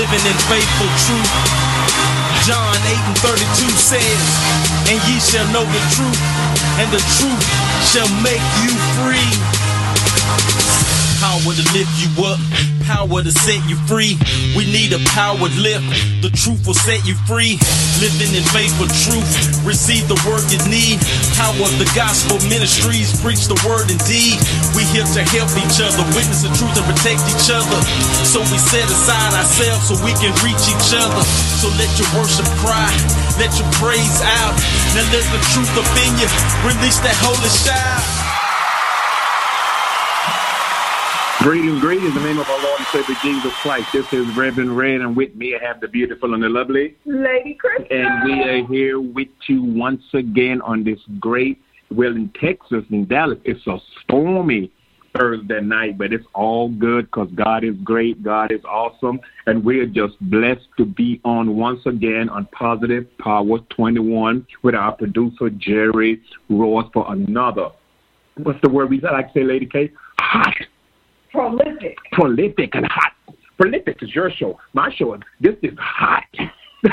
living in faithful truth. John 8 and 32 says, And ye shall know the truth, and the truth shall make you free. Power to lift you up, power to set you free. We need a powered lift. The truth will set you free. Living in faithful truth. Receive the word you need. Power of the gospel ministries. Preach the word indeed. We here to help each other, witness the truth and protect each other. So we set aside ourselves so we can reach each other. So let your worship cry. Let your praise out. Now let the truth up in you. Release that holy shout. Greetings, greetings in the name of our Lord and Savior Jesus Christ. This is Reverend Redd, and with me I have the beautiful and the lovely Lady Chris. And we are here with you once again on this great, well, in Texas, in Dallas, it's a stormy Thursday night, but it's all good because God is great, God is awesome, and we're just blessed to be on once again on Positive Power 21 with our producer Jerry Ross for another. What's the word we like to say, Lady K? Hot Prolific. Prolific and hot. Prolific is your show. My show is this is hot.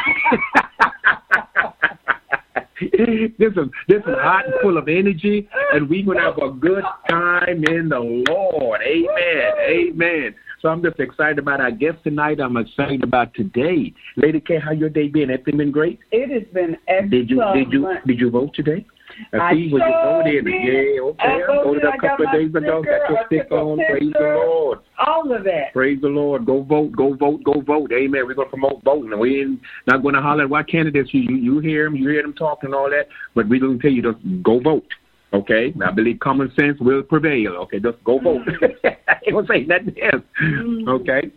this is this is hot and full of energy, and we're gonna have a good time in the Lord. Amen. Amen. So I'm just excited about our guest tonight. I'm excited about today. Lady K, how your day been? Everything been great? It has been excellent. Did you did you did you vote today? I see when you voted. Yeah, okay. I, I voted a couple of days ago. Got your stick on. Praise the Lord. All of that. Praise the Lord. Go vote. Go vote. Go vote. Amen. We're going to promote voting. We ain't not going to holler at what candidates you, you hear them. You hear them talking and all that. But we're going to tell you just go vote. Okay, I believe common sense will prevail. Okay, just go vote. it was say nothing else. Mm. Okay.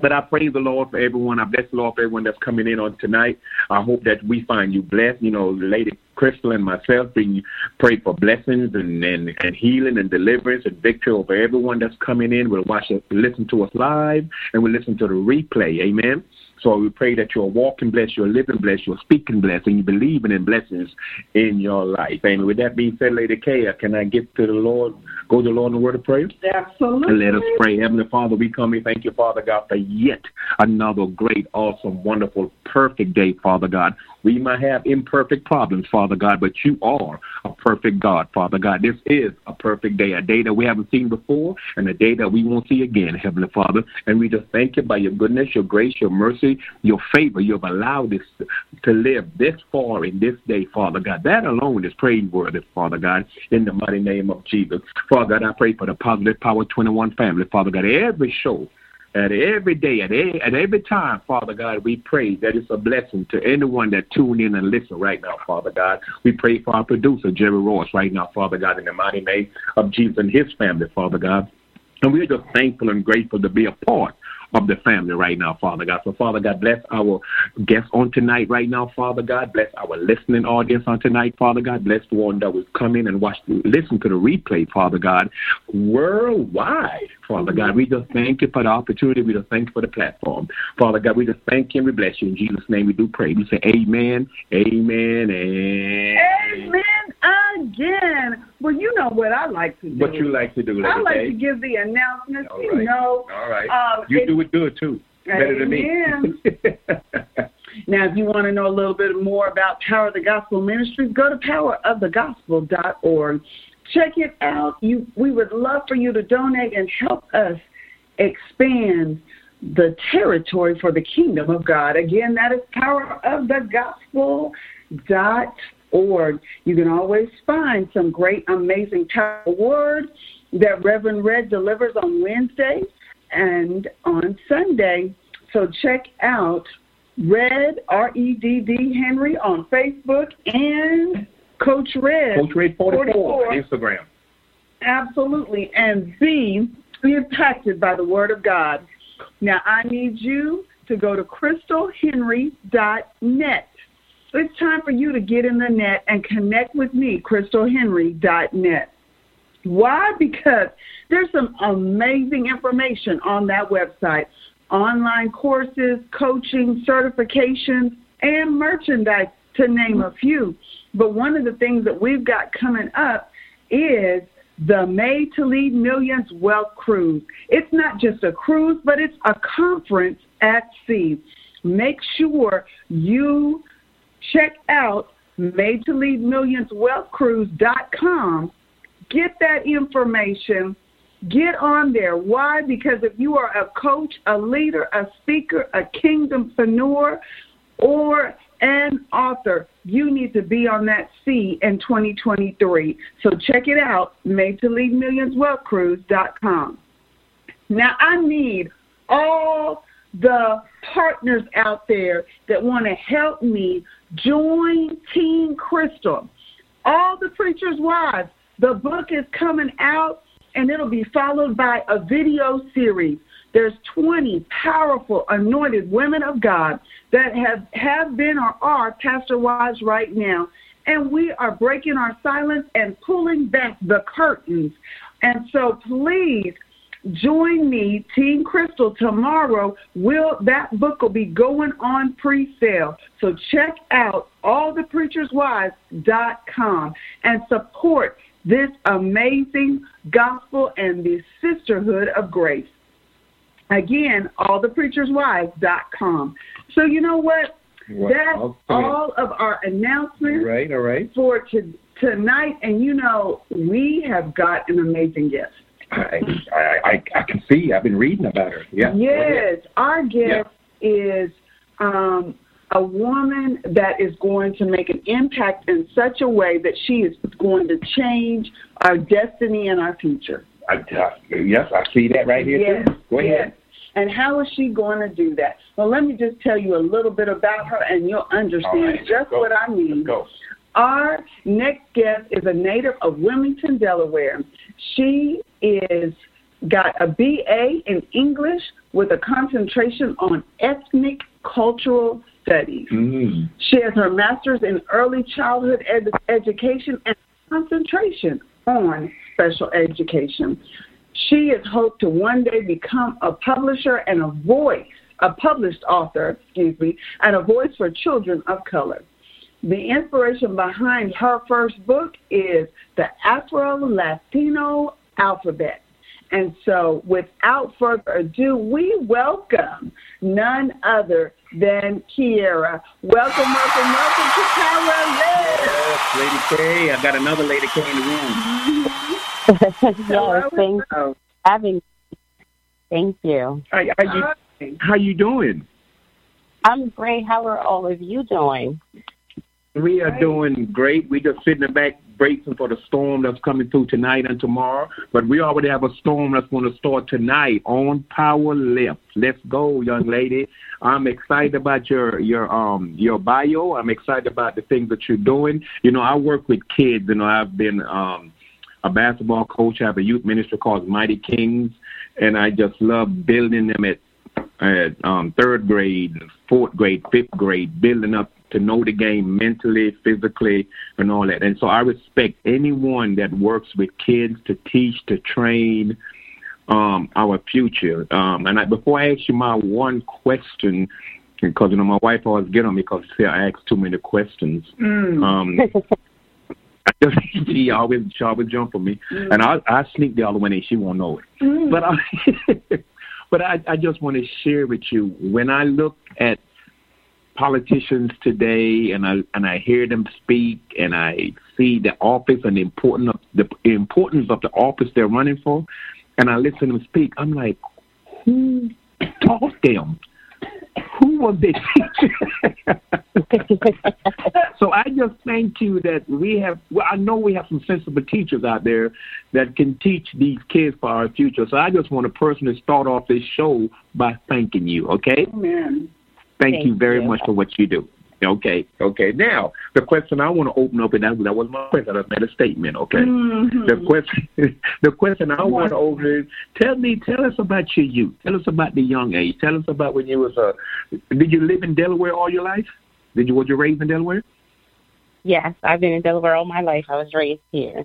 But I praise the Lord for everyone. I bless the Lord for everyone that's coming in on tonight. I hope that we find you blessed. You know, Lady Crystal and myself, we pray for blessings and, and, and healing and deliverance and victory over everyone that's coming in. We'll watch us, listen to us live, and we'll listen to the replay. Amen. So we pray that you're walking blessed, you're living blessed, you're speaking blessed, and you're believing in blessings in your life. Amen. With that being said, Lady K, can I get to the Lord, go to the Lord in the word of prayer? Absolutely. And let us pray. Heavenly Father, we come here. Thank you, Father God, for yet another great, awesome, wonderful, perfect day, Father God. We might have imperfect problems, Father God, but you are a perfect God, Father God. This is a perfect day, a day that we haven't seen before, and a day that we won't see again, Heavenly Father. And we just thank you by your goodness, your grace, your mercy, your favor. You have allowed us to live this far in this day, Father God. That alone is praiseworthy, Father God, in the mighty name of Jesus. Father God, I pray for the Positive Power 21 family, Father God. Every show at every day, at, at every time, Father God, we pray that it's a blessing to anyone that tune in and listen right now, Father God. We pray for our producer, Jerry Ross, right now, Father God, in the mighty name of Jesus and his family, Father God. And we're just thankful and grateful to be a part of the family right now, Father God. So, Father God, bless our guests on tonight right now, Father God. Bless our listening audience on tonight, Father God. Bless the one that was coming and watch, listen to the replay, Father God, worldwide, Father God. We just thank you for the opportunity. We just thank you for the platform. Father God, we just thank you and we bless you. In Jesus' name we do pray. We say amen, amen, and amen again. Well, you know what I like to do. What you like to do, Lady I like Kay? to give the announcements. All you right. know. All right. Uh, you do it good, too. Better than me. now, if you want to know a little bit more about Power of the Gospel Ministries, go to powerofthegospel.org. Check it out. You, we would love for you to donate and help us expand the territory for the kingdom of God. Again, that is powerofthegospel.org. You can always find some great, amazing power word that Reverend Redd delivers on Wednesday and on Sunday. So check out Redd, R E D D Henry on Facebook and Coach Red. Coach Red 44, 44. Instagram. Absolutely. And be impacted by the Word of God. Now, I need you to go to crystalhenry.net. It's time for you to get in the net and connect with me, crystalhenry.net. Why? Because there's some amazing information on that website online courses, coaching, certifications, and merchandise, to name a few. But one of the things that we've got coming up is the Made to Lead Millions Wealth Cruise. It's not just a cruise, but it's a conference at sea. Make sure you check out Made to Lead Millions Wealth Cruise.com. Get that information. Get on there. Why? Because if you are a coach, a leader, a speaker, a kingdompreneur, or an author, you need to be on that sea in 2023. So check it out, made to lead millions wealth cruise.com. Now I need all the partners out there that want to help me join Team Crystal. All the preachers' wives, the book is coming out and it'll be followed by a video series. There's 20 powerful, anointed women of God that have, have been or are pastor wives right now. And we are breaking our silence and pulling back the curtains. And so please join me, Team Crystal, tomorrow. Will that book will be going on pre-sale. So check out allthepreacherswives.com and support this amazing gospel and the sisterhood of grace. Again, allthepreacherswives.com. So you know what? That's all of our announcements right, all right. for to, tonight. And you know, we have got an amazing guest. I, I, I can see. I've been reading about her. Yeah. Yes, our guest yeah. is um, a woman that is going to make an impact in such a way that she is going to change our destiny and our future. I, uh, yes, I see that right here. Yes, too. Go yes. ahead. And how is she going to do that? Well, let me just tell you a little bit about her, and you'll understand right, just go. what I mean. Our next guest is a native of Wilmington, Delaware. She is got a BA in English with a concentration on ethnic cultural studies. Mm. She has her master's in early childhood ed- education and concentration on special education. She is hoped to one day become a publisher and a voice, a published author, excuse me, and a voice for children of color. The inspiration behind her first book is the Afro Latino alphabet. And so, without further ado, we welcome none other than Keaira. Welcome, welcome, welcome to Power Yes, Lady K. I've got another Lady K in the room. yes, thank you for having me. Thank you. How, how you how you doing? I'm great. How are all of you doing? We are doing great. We just sitting back bracing for the storm that's coming through tonight and tomorrow. But we already have a storm that's going to start tonight on Power Lift. Let's go, young lady. I'm excited about your your um your bio. I'm excited about the things that you're doing. You know, I work with kids. You know, I've been um a basketball coach. I have a youth ministry called Mighty Kings, and I just love building them at at um, third grade, fourth grade, fifth grade, building up to know the game mentally, physically, and all that. And so I respect anyone that works with kids to teach, to train um, our future. Um, and I, before I ask you my one question, because you know my wife always get on me because she I ask too many questions. Mm. Um, she always she always jump on me, mm. and I I sneak the other one in. she won't know it. Mm. But I, but I I just want to share with you when I look at politicians today and I and I hear them speak and I see the office and the importance of the importance of the office they're running for, and I listen to them speak, I'm like, who taught them? Who was they teaching? so I just thank you that we have. Well, I know we have some sensible teachers out there that can teach these kids for our future. So I just want to personally start off this show by thanking you. Okay. Amen. Thank, Thank you very you. much for what you do. Okay, okay. Now the question I want to open up, and that, that was my question. I made a statement. Okay. Mhm. The question, the question I want to open is: Tell me, tell us about your youth. Tell us about the young age. Tell us about when you was a. did you live in Delaware all your life? Did you was you raised in Delaware? Yes, I've been in Delaware all my life. I was raised here.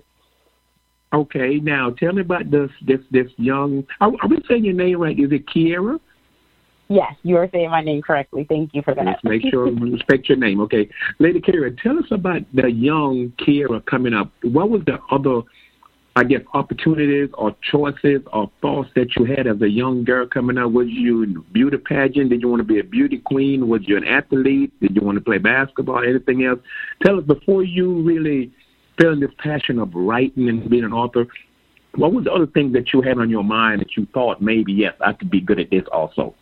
Okay. Now tell me about this this this young. Are, are we saying your name right? Is it Keaira? Yes, you are saying my name correctly. Thank you for that. Let's make sure we respect your name. Okay. Lady Keaira, tell us about the young Keaira coming up. What was the other I guess, opportunities or choices or thoughts that you had as a young girl coming up? Was you in beauty pageant? Did you want to be a beauty queen? Was you an athlete? Did you want to play basketball? Anything else? Tell us before you really felt this passion of writing and being an author. What was the other thing that you had on your mind that you thought maybe yes I could be good at this also?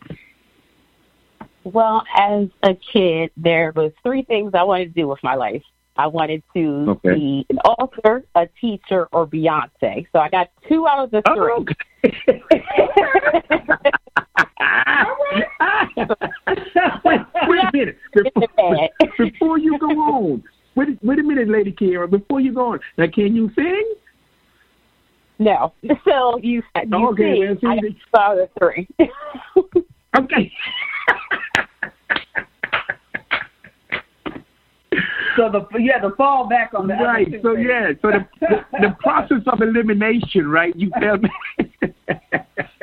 Well, as a kid, there was three things I wanted to do with my life. I wanted to okay. be an author, a teacher, or Beyonce. So I got two out of the oh, three. Oh, okay. wait, wait a minute. Before, before you go on, wait, wait a minute, Lady Keaira. Before you go on, now can you sing? No. So you said you okay, sing. I saw the three. okay. So the yeah, the fall back on that. Right. So yeah. So the, the, the process of elimination, right? You tell me.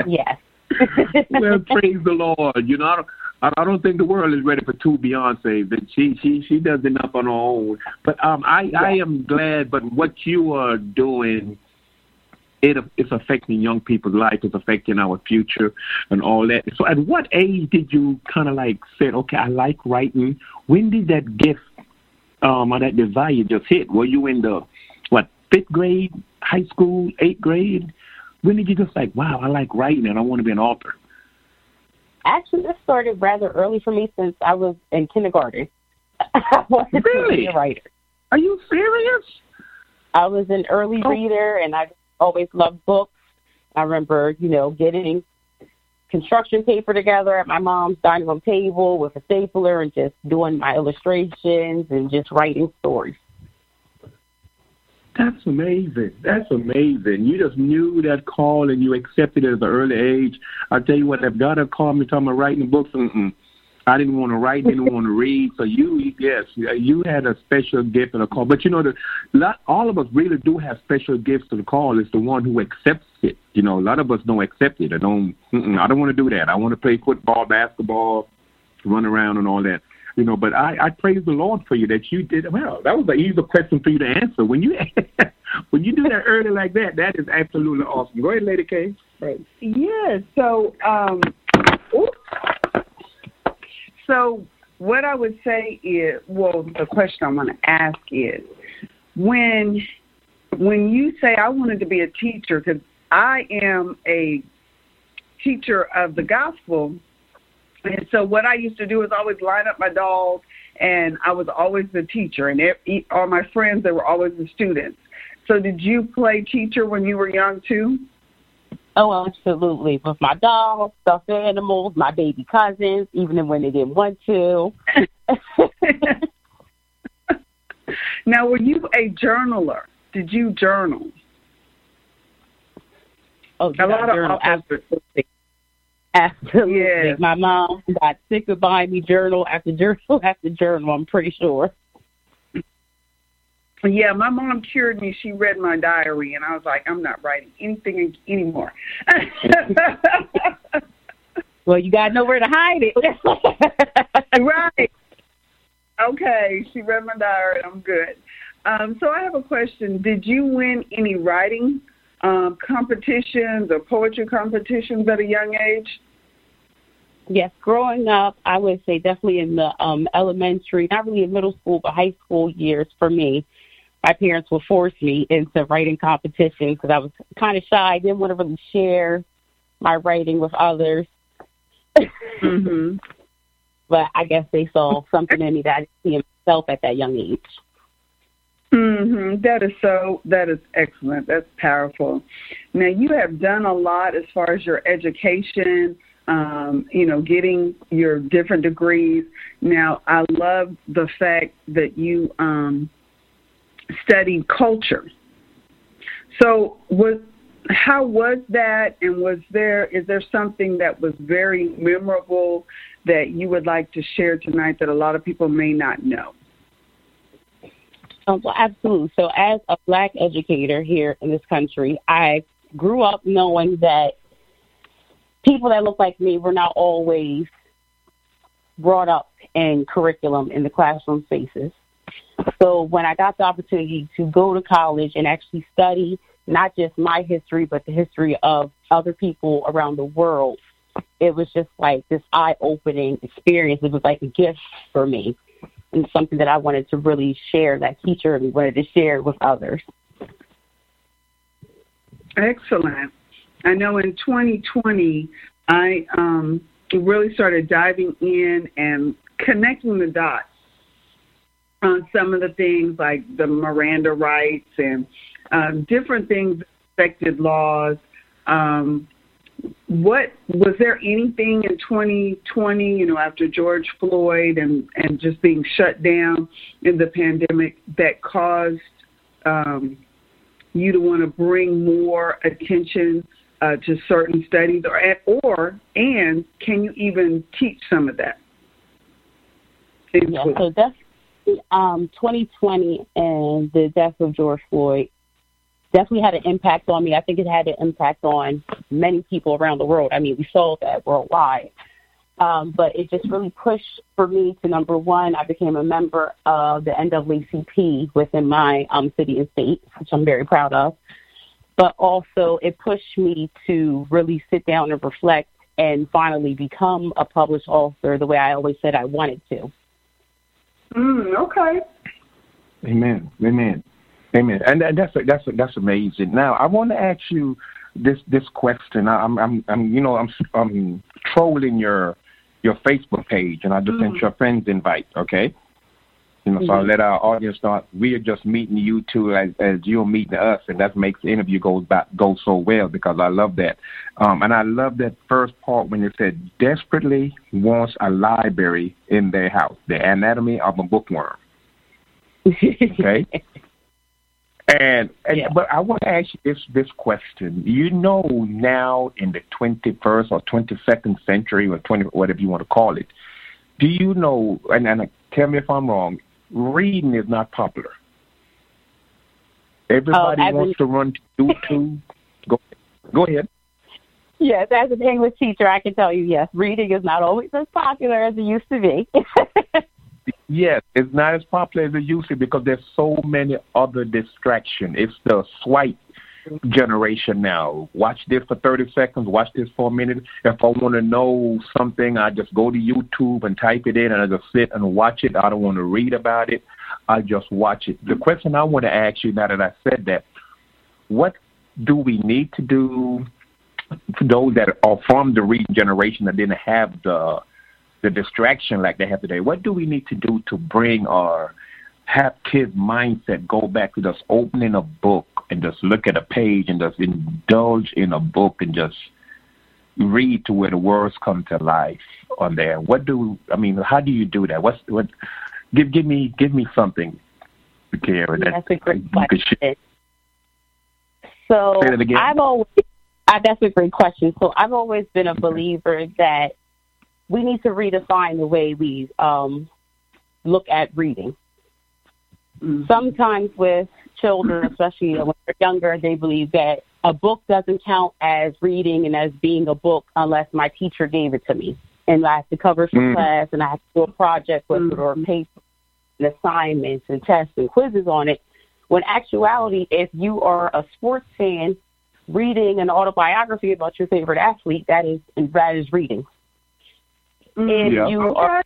yes. well, praise the Lord. You know, I, don't, I don't think the world is ready for two Beyonce. But she she she does enough on her own. But um, I yeah. I am glad. But what you are doing. It, it's affecting young people's life. It's affecting our future and all that. So, at what age did you kind of like say, "Okay, I like writing"? When did that gift um, or that desire just hit? Were you in the what fifth grade, high school, eighth grade? When did you just like, wow, I like writing and I want to be an author? Actually, this started rather early for me since I was in kindergarten. I wanted really? to be a writer. Are you serious? I was an early oh. reader, and I always loved books. I remember, you know, getting construction paper together at my mom's dining room table with a stapler and just doing my illustrations and just writing stories. That's amazing. That's amazing. You just knew that call and you accepted it at an early age. I tell you what, if God had called me talking about writing books, mm-mm. I didn't want to write, didn't want to read. So you, yes, you had a special gift and a call. But you know, the, lot, all of us really do have special gifts to the call. It's the one who accepts it. You know, a lot of us don't accept it. I don't. I don't want to do that. I want to play football, basketball, run around, and all that. You know, but I, I praise the Lord for you that you did well. That was an easy question for you to answer. When you when you do that early like that, that is absolutely awesome. Go ahead, Lady K. Right. Yeah. So, um. So what I would say is, well, the question I want to ask is, when when you say I wanted to be a teacher, because I am a teacher of the gospel, and so what I used to do is always line up my dolls, and I was always the teacher, and it, all my friends they were always the students. So did you play teacher when you were young too? Oh, absolutely. With my dogs, stuffed animals, my baby cousins, even when they didn't want to. now, were you a journaler? Did you journal? Oh, a lot of absolutely. Absolutely. Yeah. My mom got sick of buying me journal after journal after journal, I'm pretty sure. Yeah, my mom cured me. She read my diary, and I was like, I'm not writing anything anymore. well, you got nowhere to hide it. right. Okay, she read my diary. I'm good. Um, so I have a question. Did you win any writing um, competitions or poetry competitions at a young age? Yes, growing up, I would say definitely in the um, elementary, not really in middle school, but high school years for me my parents would force me into writing competitions because I was kind of shy. I didn't want to really share my writing with others. mm-hmm. But I guess they saw something in me that I didn't see in myself at that young age. Mm-hmm. That is so. That is excellent. That's powerful. Now you have done a lot as far as your education. Um, you know, getting your different degrees. Now, I love the fact that you um, studied culture. So, was how was that, and was there is there something that was very memorable that you would like to share tonight that a lot of people may not know? Um, well, absolutely. So, as a black educator here in this country, I grew up knowing that people that look like me were not always brought up in curriculum in the classroom spaces. So when I got the opportunity to go to college and actually study not just my history, but the history of other people around the world, it was just like this eye opening experience. It was like a gift for me and something that I wanted to really share, that teacher wanted to share with others. Excellent. I know in 2020, I um, really started diving in and connecting the dots on some of the things like the Miranda rights and um, different things affected laws. Um, what was there anything in 2020, you know, after George Floyd and and just being shut down in the pandemic that caused um, you to want to bring more attention uh, to certain studies, or or and can you even teach some of that? Yeah, so that's um, 2020 and the death of George Floyd definitely had an impact on me. I think it had an impact on many people around the world. I mean, we saw that worldwide. Um, but it just really pushed for me to number one, I became a member of the NAACP within my um, city and state, which I'm very proud of. But also, it pushed me to really sit down and reflect and finally become a published author the way I always said I wanted to. Mm, okay. Amen. Amen. Amen. And that's that's that's amazing. Now I want to ask you this this question. I'm I'm I'm you know I'm I'm trolling your your Facebook page, and I just mm-hmm. sent your friends invite. Okay. You know, mm-hmm. so I'll let our audience know we are just meeting you two as, as you're meeting us, and that makes the interview go back go so well because I love that. Um, and I love that first part when you said desperately wants a library in their house, the anatomy of a bookworm. Okay. And, and yeah. but I want to ask you this this question. You know, now in the 21st or 22nd century or 20 whatever you want to call it, do you know? And, and tell me if I'm wrong. Reading is not popular. Everybody oh, wants to run to YouTube. go go ahead. Yes, as an English teacher, I can tell you yes, reading is not always as popular as it used to be. Yes, it's not as popular as it used to because there's so many other distractions. It's the swipe generation now. Watch this for 30 seconds, watch this for a minute. If I want to know something, I just go to YouTube and type it in and I just sit and watch it. I don't want to read about it. I just watch it. The question I want to ask you now that I said that, what do we need to do for those that are from the reading generation that didn't have the the distraction like they have today. What do we need to do to bring our have kids mindset go back to just opening a book and just look at a page and just indulge in a book and just read to where the words come to life on there. What do I mean? How do you do that? What's what? Give give me give me something, Kara. That that's a great question. So I've always uh, that's a great question. So I've always been a believer that we need to redefine the way we um, look at reading. Mm-hmm. Sometimes with children, especially when they're younger, they believe that a book doesn't count as reading and as being a book unless my teacher gave it to me. And I have to cover for mm-hmm. class and I have to do a project with mm-hmm. it or a paper and assignments and tests and quizzes on it. When actuality, if you are a sports fan reading an autobiography about your favorite athlete, that is that is reading. Mm-hmm. If yeah. you are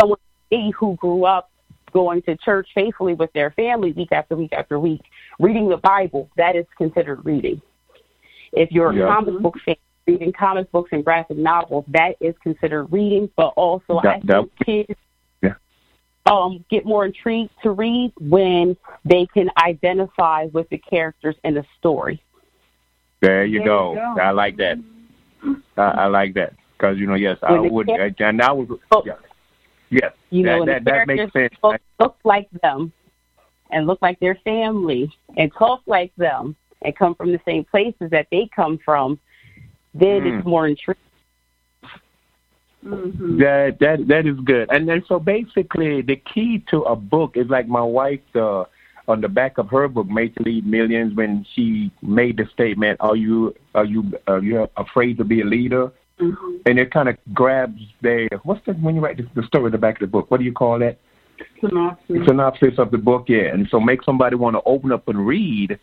someone who grew up going to church faithfully with their family week after week after week, reading the Bible, that is considered reading. If you're a comic book fan, reading comic books and graphic novels, that is considered reading. But also, that, I think that, kids yeah. um, get more intrigued to read when they can identify with the characters in the story. There you, there go. you go. I like that. I, I like that. Because you know, yes, when I would, and I was, oh, yeah, yes, you that, know, that, that makes sense. Look like them, and look like their family, and talk like them, and come from the same places that they come from. Then mm. it's more intriguing. Mm-hmm. That that that is good, and then so basically the key to a book is like my wife uh, on the back of her book, Made to Lead Millions, when she made the statement, "Are you are you are you afraid to be a leader?" Mm-hmm. And it kind of grabs the what's the when you write the, the story at the back of the book? What do you call that? Synopsis. Synopsis of the book, yeah. And so make somebody want to open up and read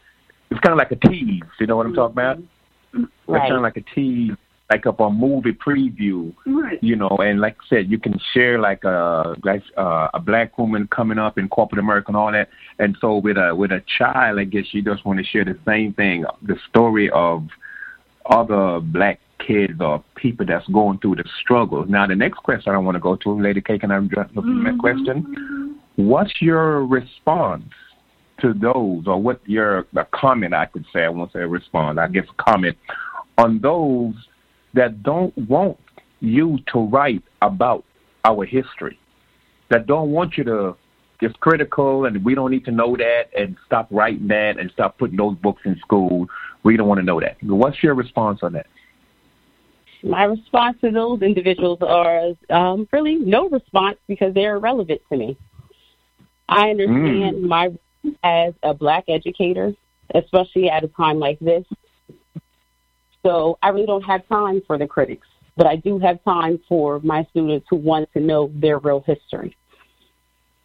it's kind of like a tease. You know what I'm talking about? Mhm. Right. It's kind of like a tease, like up a movie preview. Right. You know, and like I said, you can share like a like uh, a black woman coming up in corporate America and all that. And so with a with a child, I guess you just want to share the same thing, the story of other black kids or people that's going through the struggles. Now, the next question I want to go to, Lady K, can I address the Mhm. question? What's your response to those, or what your comment I could say? I won't say a response. I guess a comment on those that don't want you to write about our history, that don't want you to just critical and we don't need to know that and stop writing that and stop putting those books in school. We don't want to know that. What's your response on that? My response to those individuals are um, really no response because they're irrelevant to me. I understand my as a black educator, especially at a time like this. So I really don't have time for the critics, but I do have time for my students who want to know their real history.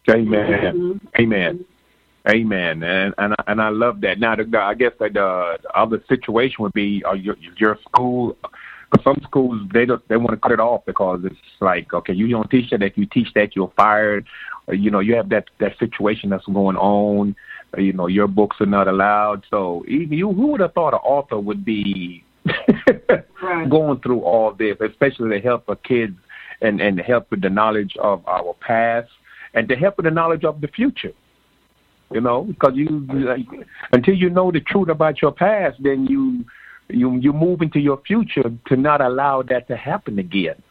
Amen. Mhm. Amen. Amen. And and I, and I love that. Now, the, I guess that the, the other situation would be uh, your your school. Some schools they don't they want to cut it off because it's like okay you don't teach that if you teach that you're fired. Or, you know you have that that situation that's going on. Uh, you know your books are not allowed. So even you who would have thought an author would be Right. going through all this especially to help our kids and and help with the knowledge of our past and to help with the knowledge of the future you know because you like, until you know the truth about your past then you you you move into your future to not allow that to happen again.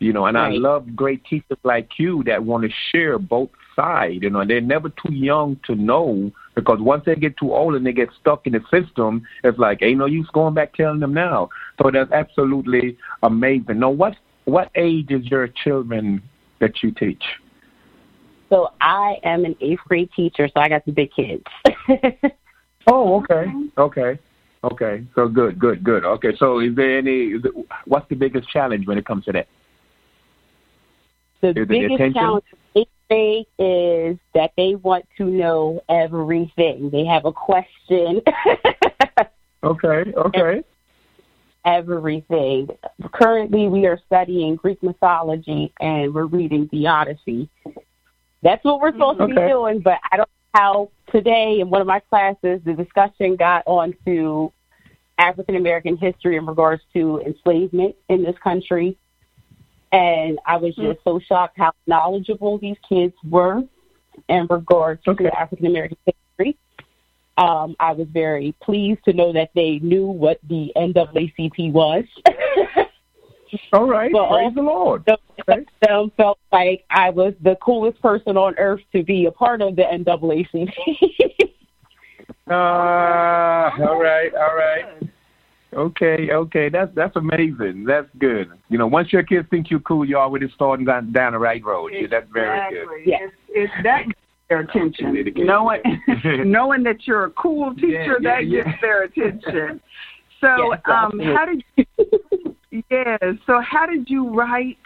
You know and i love great teachers like you that want to share both sides you know and they're never too young to know because once they get too old and they get stuck in the system it's like ain't no use going back telling them now. So that's absolutely amazing. Now what what age is your children that you teach? So I am an eighth grade teacher, so I got the big kids. Oh, okay, okay, okay. So good, good, good. Okay, so is there any? What's the biggest challenge when it comes to that? the Is biggest attention? challenge eighth grade is that they want to know everything. They have a question. Okay, okay. everything. Currently, we are studying Greek mythology and we're reading the Odyssey. That's what we're supposed to be doing, but I don't how today in one of my classes the discussion got on to African American history in regards to enslavement in this country. And I was just so shocked how knowledgeable these kids were in regards Okay. to African American history. Um, I was very pleased to know that they knew what the NAACP was. All right. Well, Praise the Lord. So Okay. them felt like I was the coolest person on earth to be a part of the NAACP. Ah, all right, all right. Okay, okay. That's that's amazing. That's good. You know, once your kids think you're cool, you're already starting down, down the right road. Yeah, that's very good. Exactly. Yeah. It's, it's that gets their attention. Knowing knowing that you're a cool teacher, Yeah, yeah, that yeah. gets their attention. So, Yes, um, how did you? Yeah. So, how did you write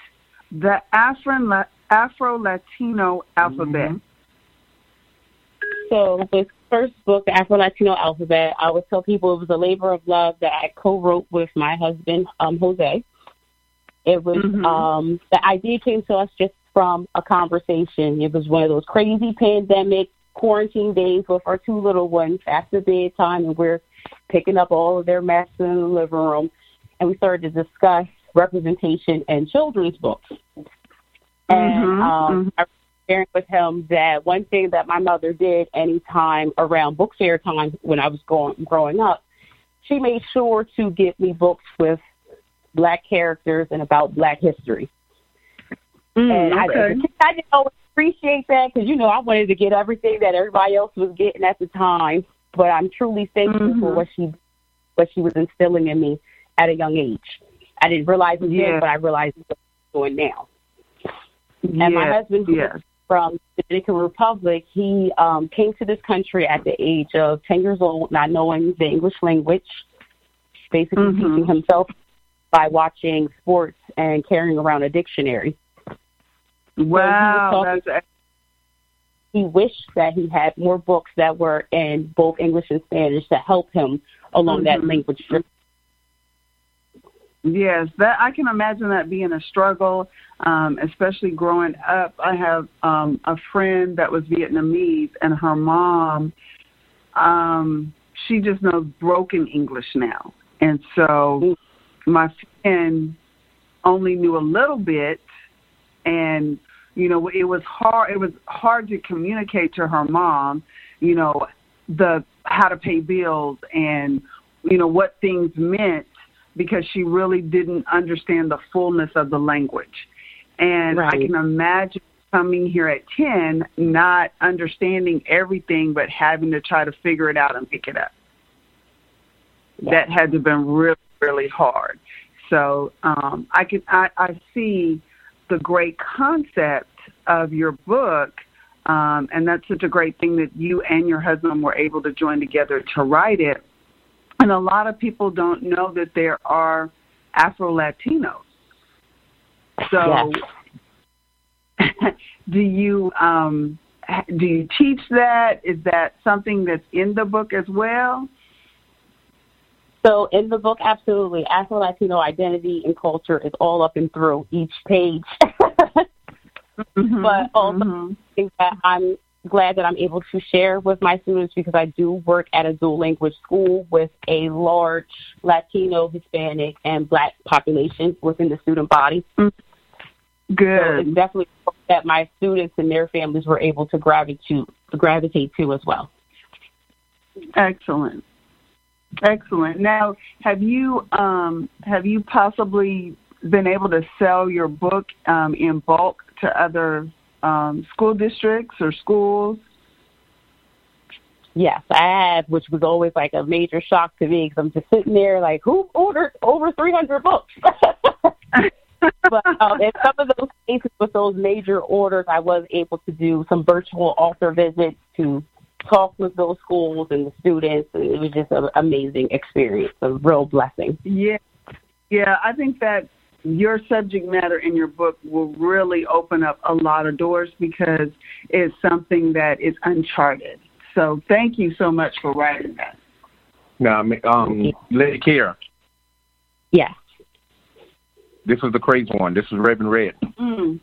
the Afro Afro Latino alphabet? Mhm. so this first book, the Afro Latino Alphabet, I would tell people it was a labor of love that I co-wrote with my husband, um, Jose. It was Mhm. um, the idea came to us just from a conversation. It was one of those crazy pandemic quarantine days with our two little ones after bedtime, and we're picking up all of their mess in the living room, and we started to discuss representation in children's books. And Mhm, um. I was sharing with him that one thing that my mother did anytime around book fair time when I was going growing up, she made sure to get me books with black characters and about black history. Mm, And I, okay. kid, I didn't always appreciate that because you know I wanted to get everything that everybody else was getting at the time. But I'm truly thankful for Mhm. what she what she was instilling in me at a young age. I didn't realize it Yeah. then, but I realized what she's doing now. And my husband, who yes. from the Dominican Republic, he um, came to this country at the age of 10 years old, not knowing the English language, basically Mhm. teaching himself by watching sports and carrying around a dictionary. Wow, talking- that's he wished that he had more books that were in both English and Spanish to help him along mm-hmm. that language journey. Yes, that I can imagine that being a struggle, um, especially growing up. I have um, a friend that was Vietnamese, and her mom, um, she just knows broken English now, and so my friend only knew a little bit, and you know it was hard. It was hard to communicate to her mom, you know, the how to pay bills and you know what things meant because she really didn't understand the fullness of the language. And right. I can imagine coming here at 10, not understanding everything, but having to try to figure it out and pick it up. Yeah. That had to have been really, really hard. So um, I can I, I see the great concept of your book, um, and that's such a great thing that you and your husband were able to join together to write it. And a lot of people don't know that there are Afro Latinos. So, do you um, do you teach that? Is that something that's in the book as well? So, in the book, absolutely, Afro Latino identity and culture is all up and through each page. mm-hmm, but also, mm-hmm. that I'm glad that I'm able to share with my students because I do work at a dual language school with a large Latino, Hispanic, and Black population within the student body. Good. So it's definitely that my students and their families were able to gravitate to gravitate to as well. Excellent. Excellent. Now, have you um, have you possibly been able to sell your book um, in bulk to other um, school districts or schools? Yes, I had, which was always like a major shock to me because I'm just sitting there like, who ordered over 300 books? but um, in some of those cases with those major orders, I was able to do some virtual author visits to talk with those schools and the students. It was just an amazing experience, a real blessing. Yeah, yeah, I think that your subject matter in your book will really open up a lot of doors because it's something that is uncharted. So thank you so much for writing that. Now, um, Lady Keaira. Yeah. This is the crazy one. This is Reverend Redd. Mm.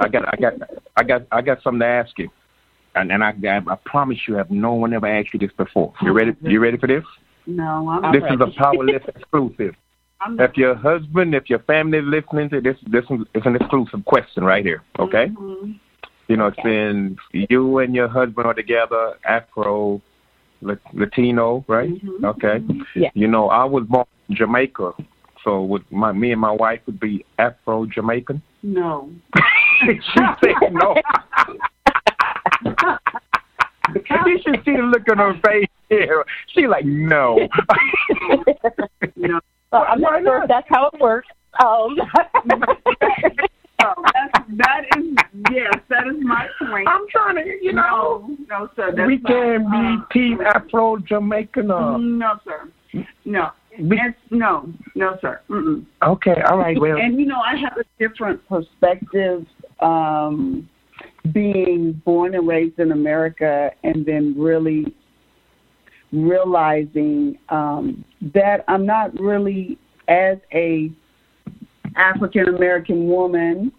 I got, I got, I got, I got something to ask you, and and I, I, I promise you, have no one ever asked you this before. You ready? You ready for this? No, I'm This ready. is a Power Lift exclusive if your husband, if your family is listening to this, this is an exclusive question right here. Okay. Mm-hmm. You know, okay. it's been you and your husband are together, Afro Latino, right? Mm-hmm. Okay. Yeah. You know, I was born in Jamaica, so would my me and my wife would be Afro Jamaican? No. she said no. you should see the look on her face here. She like no. no. Well, I'm not sure if that's how it works. Um. oh, that's, that is yes, that is my point. I'm trying to, you know, no, no sir. That's we can not be Team Afro Jamaican. No, sir. No. We, no, no, sir. Mm-mm. Okay, all right. Well, and you know, I have a different perspective. Um, being born and raised in America, and then really realizing um, that I'm not really, as a African American woman,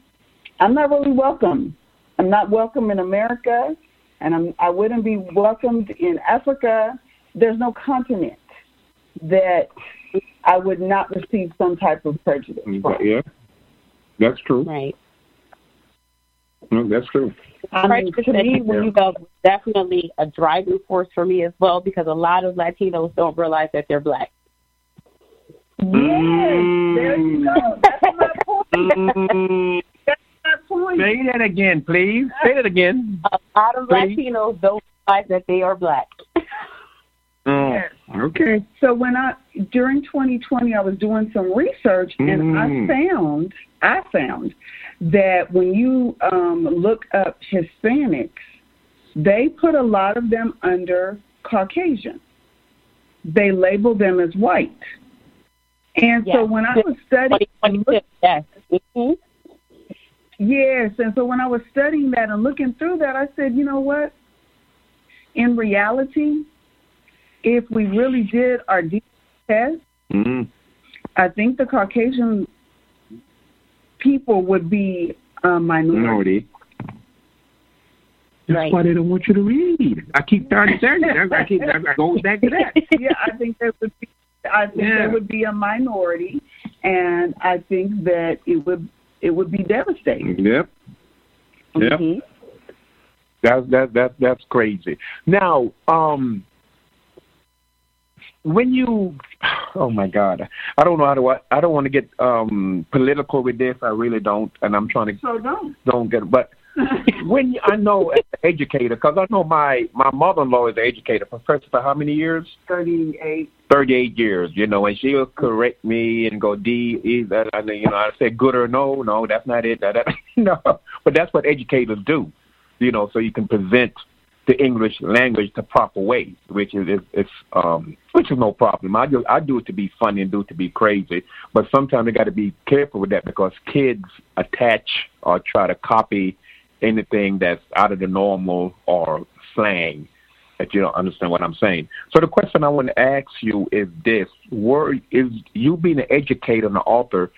I'm not really welcome. I'm not welcome in America, and I'm, I wouldn't be welcomed in Africa. There's no continent that I would not receive some type of prejudice from. Yeah, that's true. Right. No, that's true. I mean, to me, when you go, definitely a driving force for me as well because a lot of Latinos don't realize that they're black. Yes, there you go. That's my point. That's my point. Say that again, please. Say that again. A lot of please. Latinos don't realize that they are black. Oh, okay. So when I during 2020, I was doing some research and mm. I found I found that when you um, look up Hispanics, they put a lot of them under Caucasian. They label them as white. And yes. so when I was studying, yes. Mm-hmm. Yes, and so when I was studying that and looking through that, I said, you know what? In reality, if we really did our DNA test, Mm-hmm. I think the Caucasian people would be a minority. Minority. That's Right. why they don't want you to read. I keep trying to tell you. I keep I go back to that. yeah, I think there would be. I think Yeah. there would be a minority, and I think that it would it would be devastating. Yep. Yep. Mhm. That's that that that's crazy. Now, um, when you, oh my God, I don't know how to. I don't want to get um political with this. I really don't, and I'm trying to So don't. don't get. But when I know as an educator, because I know my my mother-in-law is an educator, professor for how many years? Thirty-eight. 38 years, you know, and she'll correct me and go, D, E, that, and, you know, I say good or no, no, that's not it. That, that, no, but that's what educators do, you know, so you can present the English language the proper way, which is, is, is um, which is no problem. I do, I do it to be funny and do it to be crazy, but sometimes you got to be careful with that because kids attach or try to copy anything that's out of the normal or slang If you don't understand what I'm saying. So the question I want to ask you is this: Were is you being an educator and an author?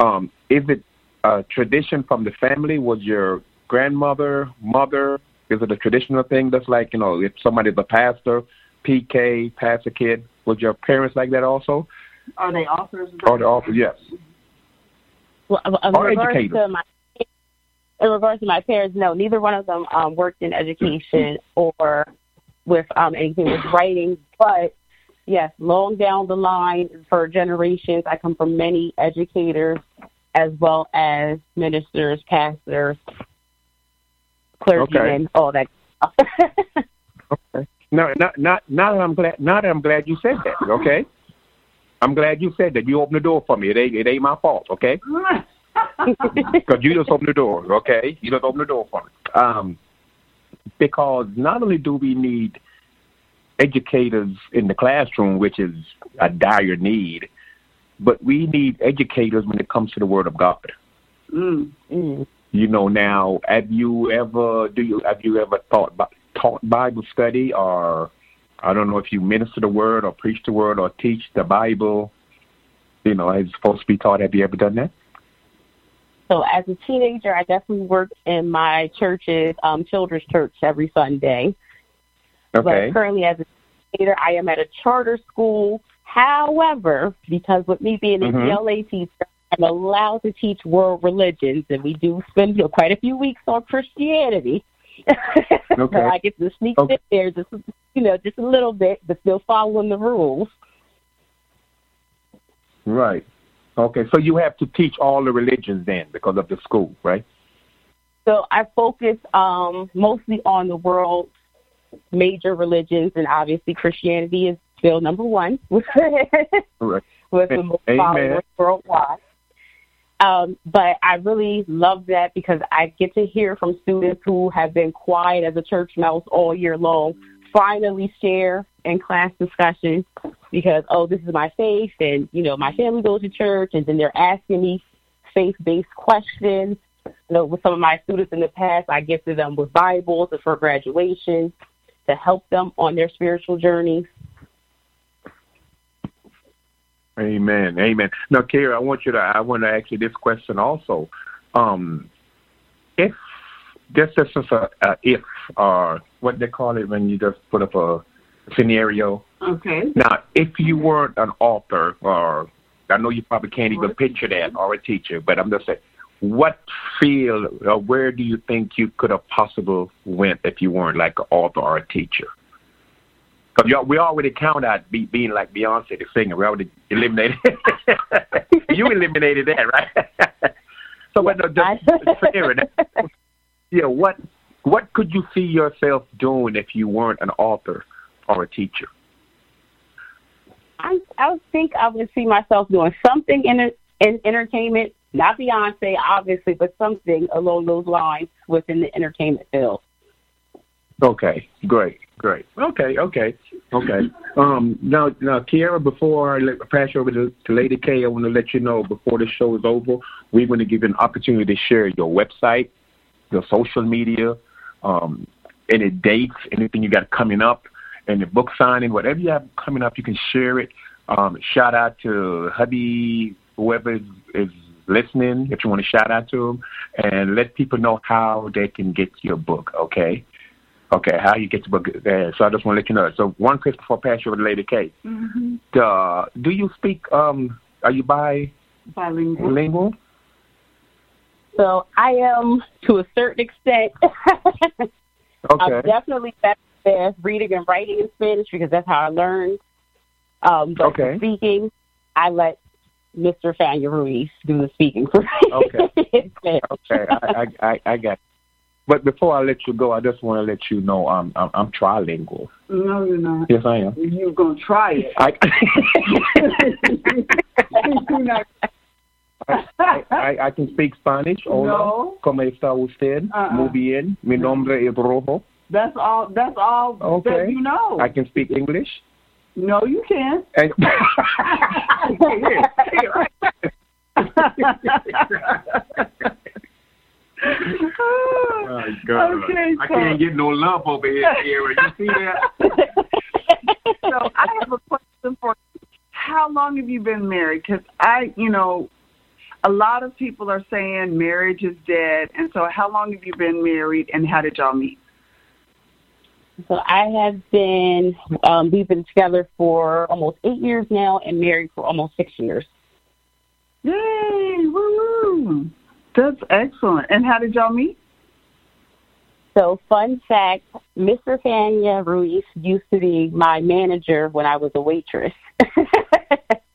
Um, is it a tradition from the family? Was your grandmother, mother? Is it a traditional thing? That's like you know, if somebody's a pastor, PK, pastor kid. Was your parents like that also? Are they authors? Or they author? Yes. Well, in Or regards educators. to my in regards to my parents, no, neither one of them um, worked in education or with um, anything with writing. But yes, long down the line for generations, I come from many educators as well as ministers, pastors, clergymen, all that. stuff. Okay. No, not not now that I'm glad. Now that I'm glad you said that. Okay. I'm glad you said that. You opened the door for me. It ain't it ain't my fault. Okay. Because you just opened the door, okay? You just opened the door for me. Um, because not only do we need educators in the classroom, which is a dire need, but we need educators when it comes to the Word of God. Mm. Mm. You know, now have you ever do you have you ever thought about taught Bible study or I don't know if you minister the Word or preach the Word or teach the Bible? You know, as it's supposed to be taught. Have you ever done that? So as a teenager, I definitely worked in my church's um, children's church every Sunday. Okay. But currently, as a teenager, I am at a charter school. However, because with me being a Mhm. ELA teacher, I'm allowed to teach world religions, and we do spend you know, quite a few weeks on Christianity. so Okay. I get to sneak Okay. in there just you know just a little bit, but still following the rules. Right. Okay, so you have to teach all the religions then because of the school, right? So I focus um, mostly on the world's major religions, and obviously Christianity is still number one with Right. with the most followers worldwide. Um, but I really love that because I get to hear from students who have been quiet as a church mouse all year long finally share in class discussion because, oh, this is my faith, and, you know, my family goes to church, and then they're asking me faith based questions. You know, with some of my students in the past, I gifted them with Bibles for graduation to help them on their spiritual journeys. Amen. Amen. Now, Kara, I want you to. I want to ask you this question also. Um, if this is just a, a uh, uh, if or what they call it when you just put up a scenario. Okay. Now, if you weren't an author, or I know you probably can't even picture that, or a teacher, but I'm just saying, what field or where do you think you could have possibly went if you weren't like an author or a teacher? Because we already count out be, being like Beyonce, the singer. We already eliminated. you eliminated that, right? so, but no, just, fair. Yeah, what what could you see yourself doing if you weren't an author or a teacher? I I think I would see myself doing something in in entertainment, not Beyonce, obviously, but something along those lines within the entertainment field. Okay, great, great. Okay, okay, okay. Um, now, now, Keaira, before I let, pass you over to, to Lady K, I want to let you know before the show is over, we're going to give you an opportunity to share your website, your social media, um, any dates, anything you got coming up, and the book signing, whatever you have coming up, you can share it. Um, shout out to hubby, whoever is, is listening, if you want to shout out to them, and let people know how they can get your book, okay? Okay, how you get to book there. So I just want to let you know. So one question before I pass you over to Lady K. Mm-hmm. Uh, do you speak, um, are you bi- Bilingual. bilingual? So I am to a certain extent. I'm Okay. definitely better at reading and writing in Spanish because that's how I learned. Um, but Okay. speaking, I let Mr. Faña-Ruiz do the speaking for me. Okay. Okay, I, I, I, I got it. But before I let you go, I just want to let you know um, I'm, I'm trilingual. No, you're not. Yes, I am. You're going to try it. I, I, I, I can speak Spanish. Hola. No. ¿Cómo está usted? Uh-uh. Muy bien. Mi nombre es Rojo. That's all. That's all Okay. that you know. I can speak English. no, you can't. And Oh, God. Okay, I so- can't get no love over here, Kara. You see that? so I have a question for you. How long have you been married? Because I, you know, a lot of people are saying marriage is dead. And so, how long have you been married, and how did y'all meet? So I have been, um, we've been together for almost eight years now and married for almost six years. Yay! Woo! That's excellent. And how did y'all meet? So fun fact, Mr. Faña-Ruiz used to be my manager when I was a waitress.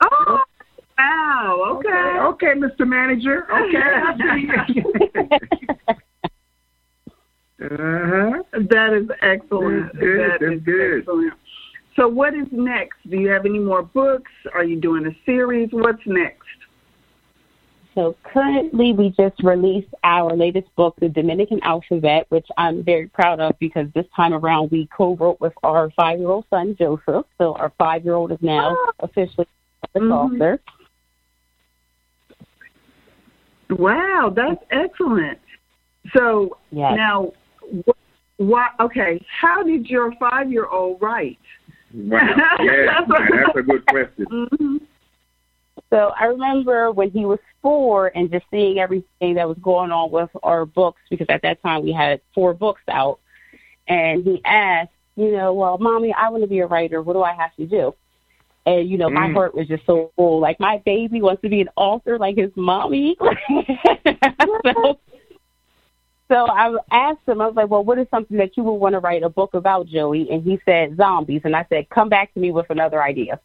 Oh, wow. Okay. Okay, Mr. Manager. Okay. uh-huh. That is excellent. That's good. That That's is good. excellent. So, what is next? Do you have any more books? Are you doing a series? What's next? So currently, we just released our latest book, The Dominican Alphabet, which I'm very proud of because this time around we co-wrote with our five-year-old son Joseph. So our five-year-old is now officially the Mhm. author. Wow, that's excellent. So Yes. now, wh- why? Okay, how did your five-year-old write? Wow. Yeah, that's a good question. hmm So I remember when he was four and just seeing everything that was going on with our books because at that time we had four books out. And he asked, you know, well, mommy, I want to be a writer. What do I have to do? And, you know, my Mm. heart was just so full. Like, my baby wants to be an author like his mommy. so, so I asked him, I was like, well, what is something that you would want to write a book about, Joey? And he said, zombies. And I said, come back to me with another idea.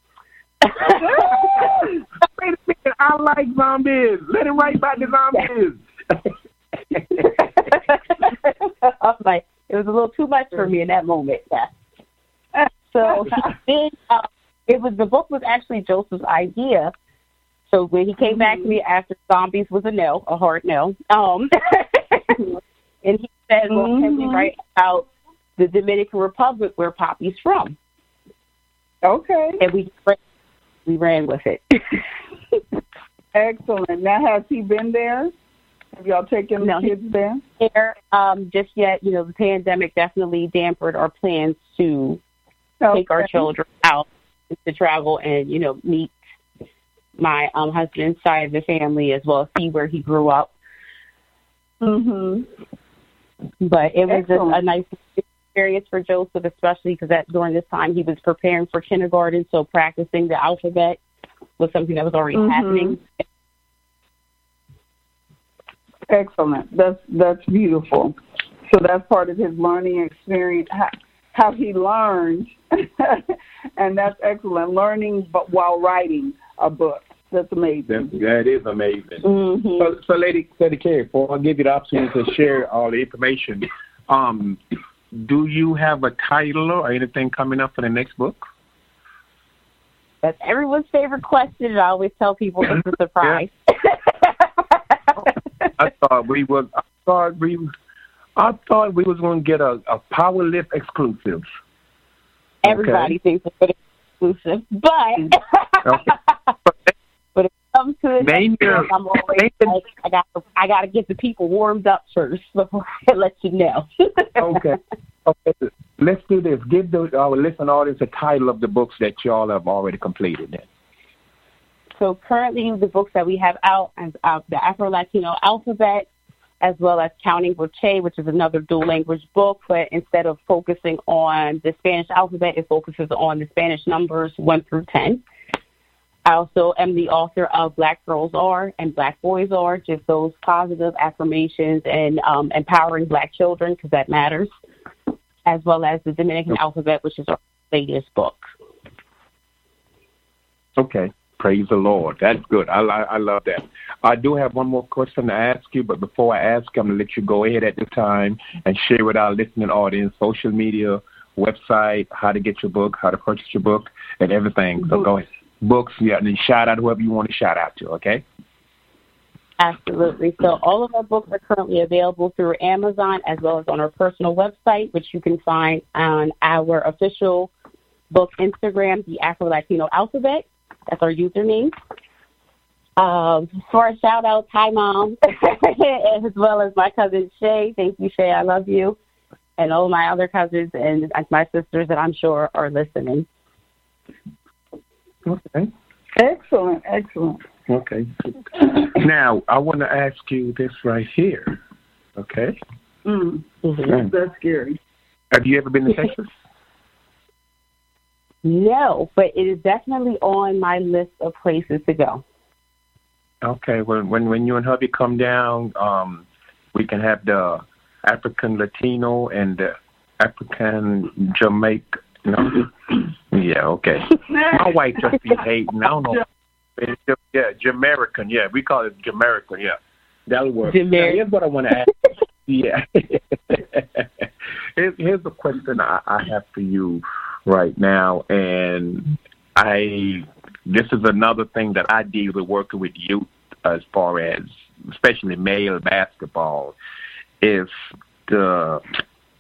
Wait a minute. I like zombies. Let him write about the zombies. I'm like, it was a little too much for me in that moment. Yeah. So he did. Uh, it was the book was actually Joseph's idea. So when he came back to me after zombies was a no, a hard no. Um, and he said, "Well, can we write about the Dominican Republic where Poppy's from?" Okay, And we we ran with it. Excellent. Now, has he been there? Have y'all taken No, the he- kids there? there um, just yet. You know, the pandemic definitely dampened our plans to take our children out to travel and you know meet my um husband's side of the family as well as see where he grew up. Mhm. But it was just a nice experience for Joseph, especially because that during this time he was preparing for kindergarten, so practicing the alphabet was something that was already Mhm. happening. Excellent. That's that's beautiful. So that's part of his learning experience. How, how he learned, and that's excellent. Learning, but while writing a book. That's amazing. That, that is amazing. hmm So, so Lady, Lady K, before I give you the opportunity to share all the information, um, do you have a title or anything coming up for the next book? That's everyone's favorite question, and I always tell people it's a surprise. I thought we would. I thought we. I thought we was going to get a, a power lift exclusive. Everybody okay. thinks it's an exclusive, but okay. but it comes to it, I'm always like, I got I got to get the people warmed up first before I let you know. okay. Okay. Let's do this. Give the, our listening audience the title of the books that y'all have already completed. Then. So currently, the books that we have out is uh, the Afro Latino Alphabet, as well as Counting with Che, which is another dual language book, but instead of focusing on the Spanish alphabet, it focuses on the Spanish numbers 1 through 10. I also am the author of Black Girls Are and Black Boys Are, just those positive affirmations and um, empowering black children, because that matters, as well as the Dominican Alphabet, which is our latest book. Okay. Praise the Lord. That's good. I, I, I love that. I do have one more question to ask you, but before I ask, I'm going to let you go ahead at this time and share with our listening audience social media, website, how to get your book, how to purchase your book, and everything. So go ahead. Books, yeah, and then shout out whoever you want to shout out to, okay? Absolutely. So all of our books are currently available through Amazon as well as on our personal website, which you can find on our official book Instagram, the Afro Latino Alphabet. That's our username. Um, for a shout out, hi mom, as well as my cousin Shay. Thank you, Shay. I love you, and all my other cousins and my sisters that I'm sure are listening. Okay. Excellent. Excellent. Okay. now I want to ask you this right here. Okay. Mm. Mm-hmm. That's scary. Have you ever been to Texas? No, but it is definitely on my list of places to go. Okay, when when when you and hubby come down, um, we can have the African Latino and the African Jamaica. You know? yeah, okay. My wife just be hating. I don't know. It's just, yeah, Jamaican. Yeah, we call it Jamaican. Yeah, that'll work. Now, here's what I want to ask. yeah. here's, here's the question I, I have for you right now, and I this is another thing that I deal with working with youth as far as especially male basketball is the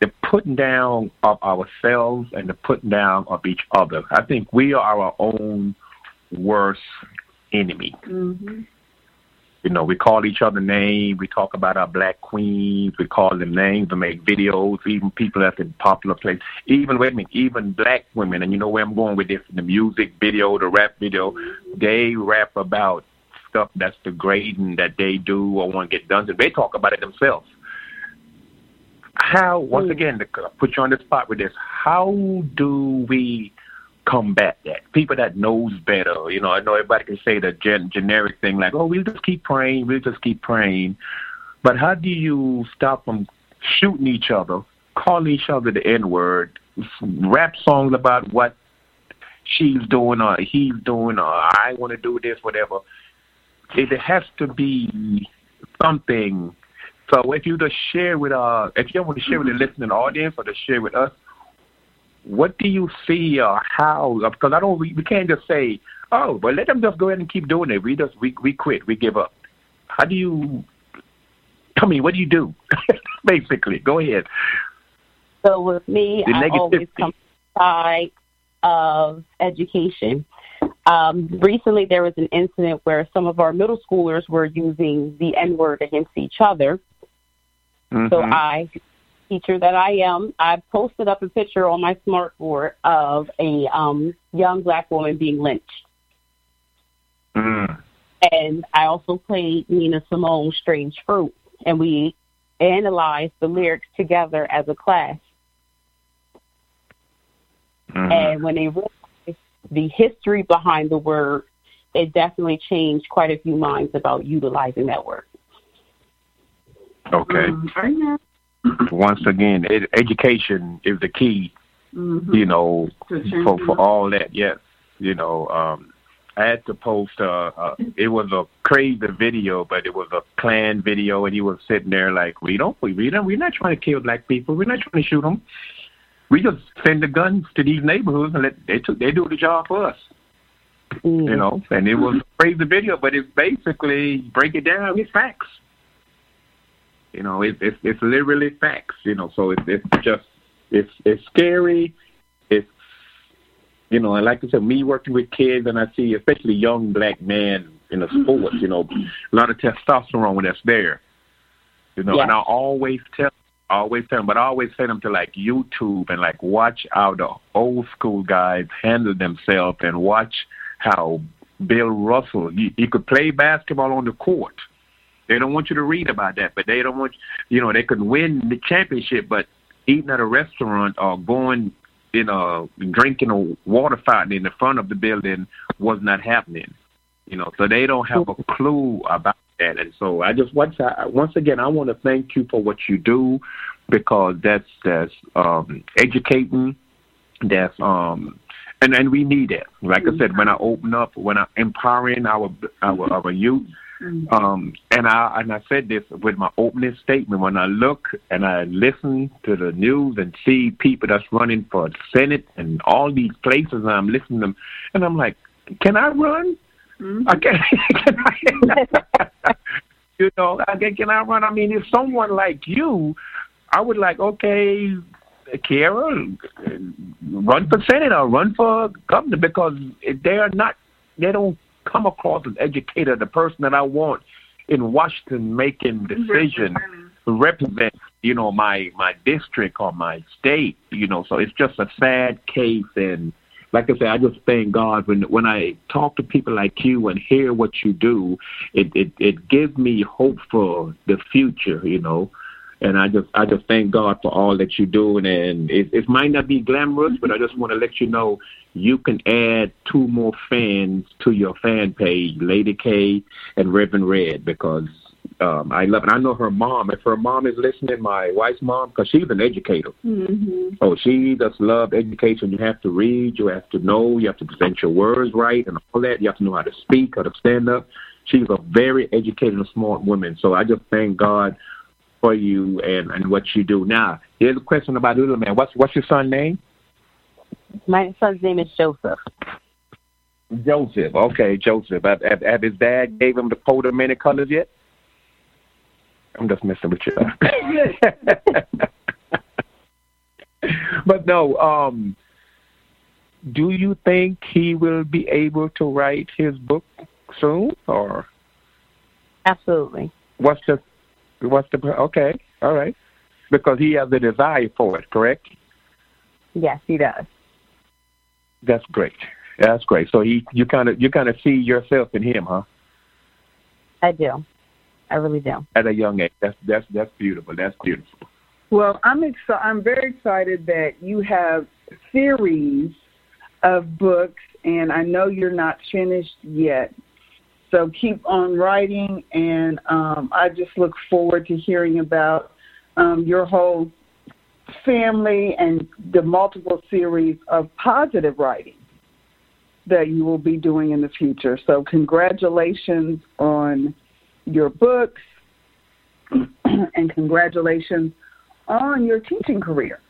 the putting down of ourselves and the putting down of each other. I think we are our own worst enemy. Mm-hmm. You know, we call each other names. We talk about our black queens. We call them names. We make videos. Even people at the popular place. Even wait a minute, even black women. And you know where I'm going with this? The music video, the rap video. They rap about stuff that's degrading that they do or want to get done. So they talk about it themselves. How? Once mm. again, to put you on the spot with this. How do we combat that. People that knows better, you know, I know everybody can say the gen- generic thing like, "Oh, we'll just keep praying, we'll just keep praying," but how do you stop them shooting each other, calling each other the N word, rap songs about what she's doing or he's doing or I want to do this, whatever. It has to be something. So if you just share with uh, if you want to share with the listening audience or to share with us, what do you see or how? Because I don't, we, we can't just say, oh, but let them just go ahead and keep doing it. We just, we, we quit, we give up. How do you, tell me, what do you do? Basically, go ahead. So with me, the I always come side of education. Um, recently, there was an incident where some of our middle schoolers were using the N word against each other. Mm-hmm. So I teacher that I am, I posted up a picture on my smartboard of a um, young black woman being lynched. Mm. And I also played Nina Simone's Strange Fruit, and we analyzed the lyrics together as a class. Mm. And when they realized the history behind the word, it definitely changed quite a few minds about utilizing that word. Okay. Um, once again, ed- education is the key. Mm-hmm. You know, for for all that. Yes, you know. um I had to post. Uh, uh, it was a crazy video, but it was a planned video, and he was sitting there like, "We don't, we, we don't, we're not trying to kill black people. We're not trying to shoot them. We just send the guns to these neighborhoods and let they took they do the job for us." Mm. You know, and it was a crazy video, but it's basically break it down. It's facts. You know, it, it's it's literally facts. You know, so it's it's just it's it's scary. It's you know, and like I said, me working with kids, and I see especially young black men in the mm-hmm. sports. You know, a lot of testosterone that's there. You know, and I always tell I always tell them, but I always send them to like YouTube and like watch how the old school guys handle themselves and watch how Bill Russell he, he could play basketball on the court. They don't want you to read about that, but they don't want you know they could win the championship, but eating at a restaurant or going you know drinking a water fountain in the front of the building was not happening. You know, so they don't have a clue about that. And so I just once I, once again I want to thank you for what you do because that's that's um, educating. That's um, and and we need it. Like I said, when I open up, when I empowering our our our youth. Um, and I and I said this with my opening statement. When I look and I listen to the news and see people that's running for Senate and all these places, and I'm listening to them, and I'm like, can I run? Mm-hmm. I can, can I, you know, I can, can I run? I mean, if someone like you, I would like, okay, Keaira, run for Senate or run for governor because they are not, they don't come across as educated, the person that I want in Washington making decisions to represent, you know, my my district or my state, you know. So it's just a sad case and like I said, I just thank God when when I talk to people like you and hear what you do, it it, it gives me hope for the future, you know. And I just I just thank God for all that you're doing. and it, it might not be glamorous, but I just want to let you know you can add two more fans to your fan page, Lady K and Reverend Redd, because um, I love it. I know her mom. If her mom is listening, my wife's mom, because she's an educator. Mm-hmm. Oh, she just love education. You have to read. You have to know. You have to present your words right and all that. You have to know how to speak, how to stand up. She's a very educated and smart woman. So I just thank God for you and, and what you do. Now, here's a question about the little man. What's what's your son's name? My son's name is Joseph. Joseph. Okay, Joseph. Have, have, have his dad gave him the many colors yet? I'm just messing with you. but no, um, do you think he will be able to write his book soon, or? Absolutely. What's the, what's the? Okay, all right, because he has a desire for it, correct? Yes, he does. That's great. That's great. So he, you kind of, you kind of see yourself in him, huh? I do. I really do. At a young age, that's that's that's beautiful. That's beautiful. Well, I'm excited. I'm very excited that you have series of books, and I know you're not finished yet. So keep on writing, and um, I just look forward to hearing about um, your whole family and the multiple series of positive writing that you will be doing in the future. So congratulations on your books, and congratulations on your teaching career.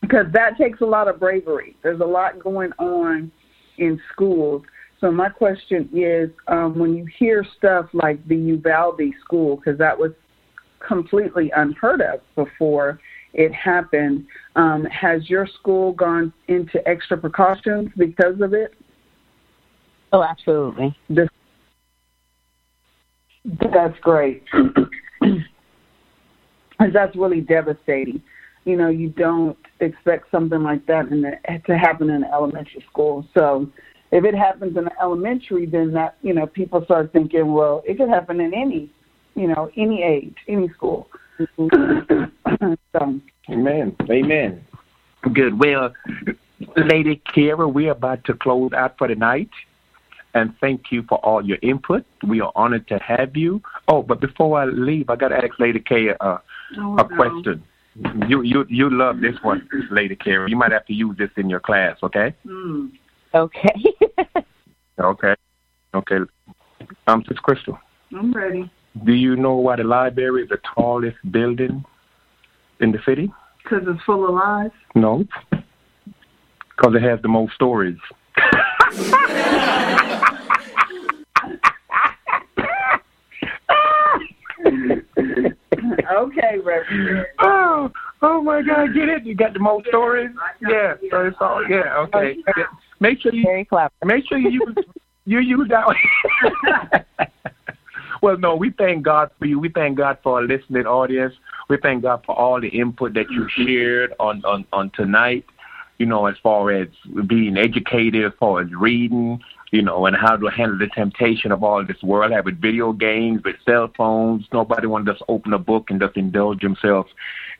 Because that takes a lot of bravery. There's a lot going on in schools. So my question is, um, when you hear stuff like the Uvalde school, because that was completely unheard of before it happened, um, has your school gone into extra precautions because of it? Oh, absolutely. That's great. because that's really devastating. You know, you don't expect something like that in the, to happen in an elementary school. So if it happens in elementary, then that, you know, people start thinking, well, it could happen in any, you know, any age, any school. so. Amen. Amen. Good. Well, Lady Kara, we're about to close out for the night and thank you for all your input. We are honored to have you. Oh, but before I leave, I got to ask Lady K uh, oh, a no. question. You you you love this one, Lady K. You might have to use this in your class, okay? Mm. Okay. okay. Okay. Um, Sis Crystal. I'm ready. Do you know why the library is the tallest building in the city? Because it's full of lies. No. Because it has the most stories. okay, Reverend. Oh, oh my God, get it? You got the most stories? Yeah, so it's all yeah. Okay, make sure you Very clever. make sure you use you use that one. well, no, we thank God for you. We thank God for our listening audience. We thank God for all the input that you shared on on on tonight. You know, as far as being educated, as far as reading, you know, and how to handle the temptation of all this world, having video games, with cell phones. Nobody wants to just open a book and just indulge themselves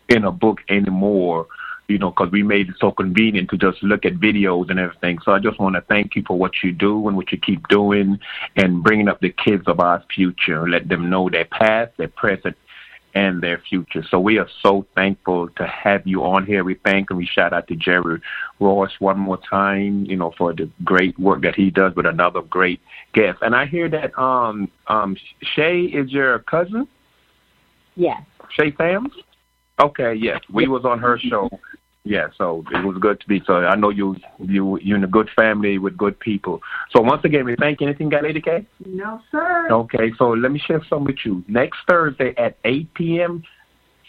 in a book anymore, you know, because we made it so convenient to just look at videos and everything. So I just want to thank you for what you do and what you keep doing and bringing up the kids of our future, let them know their past, their present, and their future. So we are so thankful to have you on here. We thank and we shout out to Jerry Ross one more time, you know, for the great work that he does with another great guest. And I hear that um um Shay is your cousin, Yes. Shay Fams? Okay, yes. We was on her show. Yeah, so it was good to be. So I know you you you're in a good family with good people. So once again, we thank you. Anything got Lady K? No, sir. Okay, so let me share some with you. Next Thursday at 8 p.m.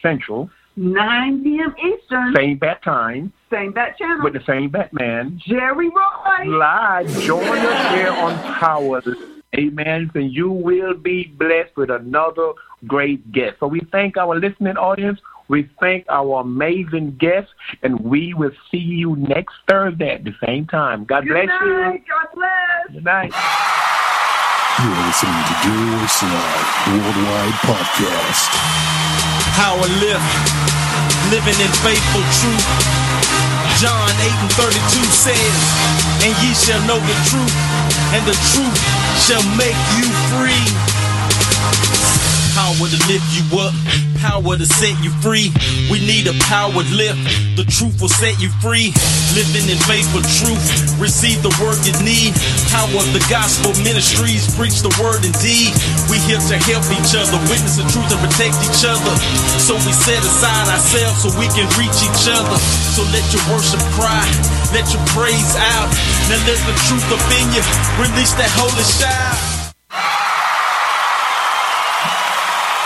Central, 9 p.m. Eastern, same bat time, same bat channel. with the same Batman. Jerry Roy. Live, join us here on Power. Amen. And you will be blessed with another great guest. So we thank our listening audience. We thank our amazing guests, and we will see you next Thursday at the same time. God Good bless night. God bless. you. Good night. You're listening to Gary Slide Worldwide Podcast. Power lift, living in faithful truth. John 8 and 32 says, And ye shall know the truth, and the truth shall make you free. Power to lift you up, power to set you free. We need a power lift. The truth will set you free. Living in faith faithful truth, receive the word you need. Power of the gospel ministries, preach the word indeed. We here to help each other, witness the truth and protect each other. So we set aside ourselves so we can reach each other. So let your worship cry, let your praise out. Now let the truth up in you, release that holy shout.